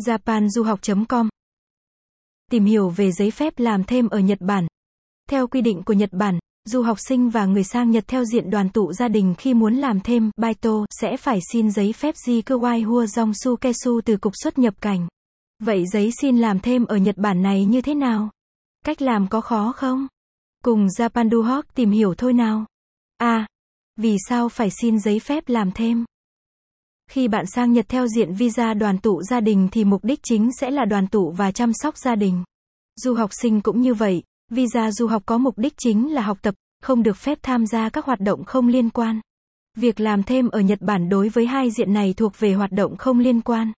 japanduhoc.com Tìm hiểu về giấy phép làm thêm ở Nhật Bản. Theo quy định của Nhật Bản, du học sinh và người sang Nhật theo diện đoàn tụ gia đình khi muốn làm thêm baito sẽ phải xin giấy phép Jikuwai Hua Jongsu Kesu từ cục xuất nhập cảnh. Vậy giấy xin làm thêm ở Nhật Bản này như thế nào? Cách làm có khó không? Cùng Japan Duhoc tìm hiểu thôi nào. A. À, vì sao phải xin giấy phép làm thêm? Khi bạn sang Nhật theo diện visa đoàn tụ gia đình thì mục đích chính sẽ là đoàn tụ và chăm sóc gia đình. Du học sinh cũng như vậy, visa du học có mục đích chính là học tập, không được phép tham gia các hoạt động không liên quan. Việc làm thêm ở Nhật Bản đối với hai diện này thuộc về hoạt động không liên quan.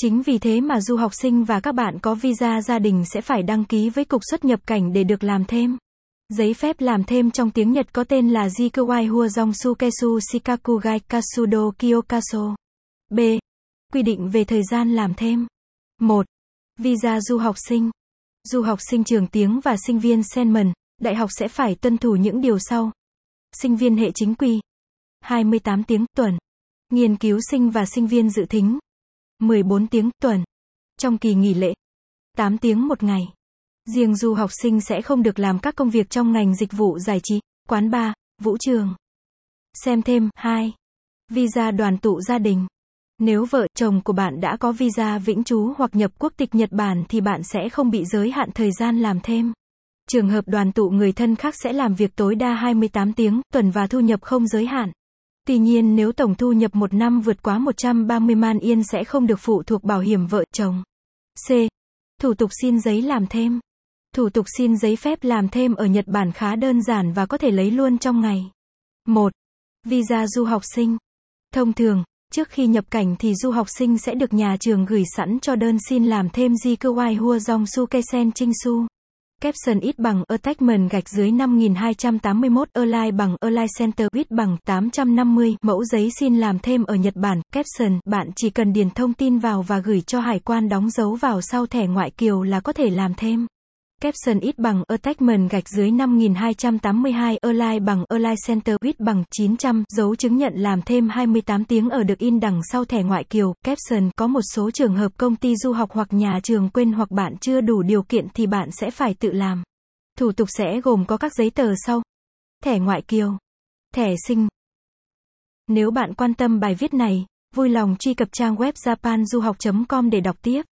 Chính vì thế mà du học sinh và các bạn có visa gia đình sẽ phải đăng ký với cục xuất nhập cảnh để được làm thêm. Giấy phép làm thêm trong tiếng Nhật có tên là Jikuwai Huazong Sukesu Shikakugai Kasudo Kyokaso. B. Quy định về thời gian làm thêm. 1. Visa du học sinh. Du học sinh trường tiếng và sinh viên Senman, đại học sẽ phải tuân thủ những điều sau. Sinh viên hệ chính quy. 28 tiếng tuần. Nghiên cứu sinh và sinh viên dự thính. 14 tiếng tuần. Trong kỳ nghỉ lễ. 8 tiếng một ngày. Riêng du học sinh sẽ không được làm các công việc trong ngành dịch vụ giải trí, quán bar, vũ trường. Xem thêm 2. Visa đoàn tụ gia đình. Nếu vợ chồng của bạn đã có visa vĩnh trú hoặc nhập quốc tịch Nhật Bản thì bạn sẽ không bị giới hạn thời gian làm thêm. Trường hợp đoàn tụ người thân khác sẽ làm việc tối đa 28 tiếng tuần và thu nhập không giới hạn. Tuy nhiên nếu tổng thu nhập một năm vượt quá 130 man yên sẽ không được phụ thuộc bảo hiểm vợ chồng. C. Thủ tục xin giấy làm thêm. Thủ tục xin giấy phép làm thêm ở Nhật Bản khá đơn giản và có thể lấy luôn trong ngày. 1. Visa du học sinh. Thông thường, trước khi nhập cảnh thì du học sinh sẽ được nhà trường gửi sẵn cho đơn xin làm thêm di Jikuwai Hua Dong Su Kesen Trinh Su. Capson ít bằng attachment gạch dưới 5281 Align bằng Align Center ít bằng 850 mẫu giấy xin làm thêm ở Nhật Bản. Capson, bạn chỉ cần điền thông tin vào và gửi cho hải quan đóng dấu vào sau thẻ ngoại kiều là có thể làm thêm. Capson ít bằng attachment gạch dưới 5282 Align bằng Align Center ít bằng 900 dấu chứng nhận làm thêm 28 tiếng ở được in đằng sau thẻ ngoại kiều. Capson có một số trường hợp công ty du học hoặc nhà trường quên hoặc bạn chưa đủ điều kiện thì bạn sẽ phải tự làm. Thủ tục sẽ gồm có các giấy tờ sau. Thẻ ngoại kiều. Thẻ sinh. Nếu bạn quan tâm bài viết này, vui lòng truy cập trang web japanduhoc.com để đọc tiếp.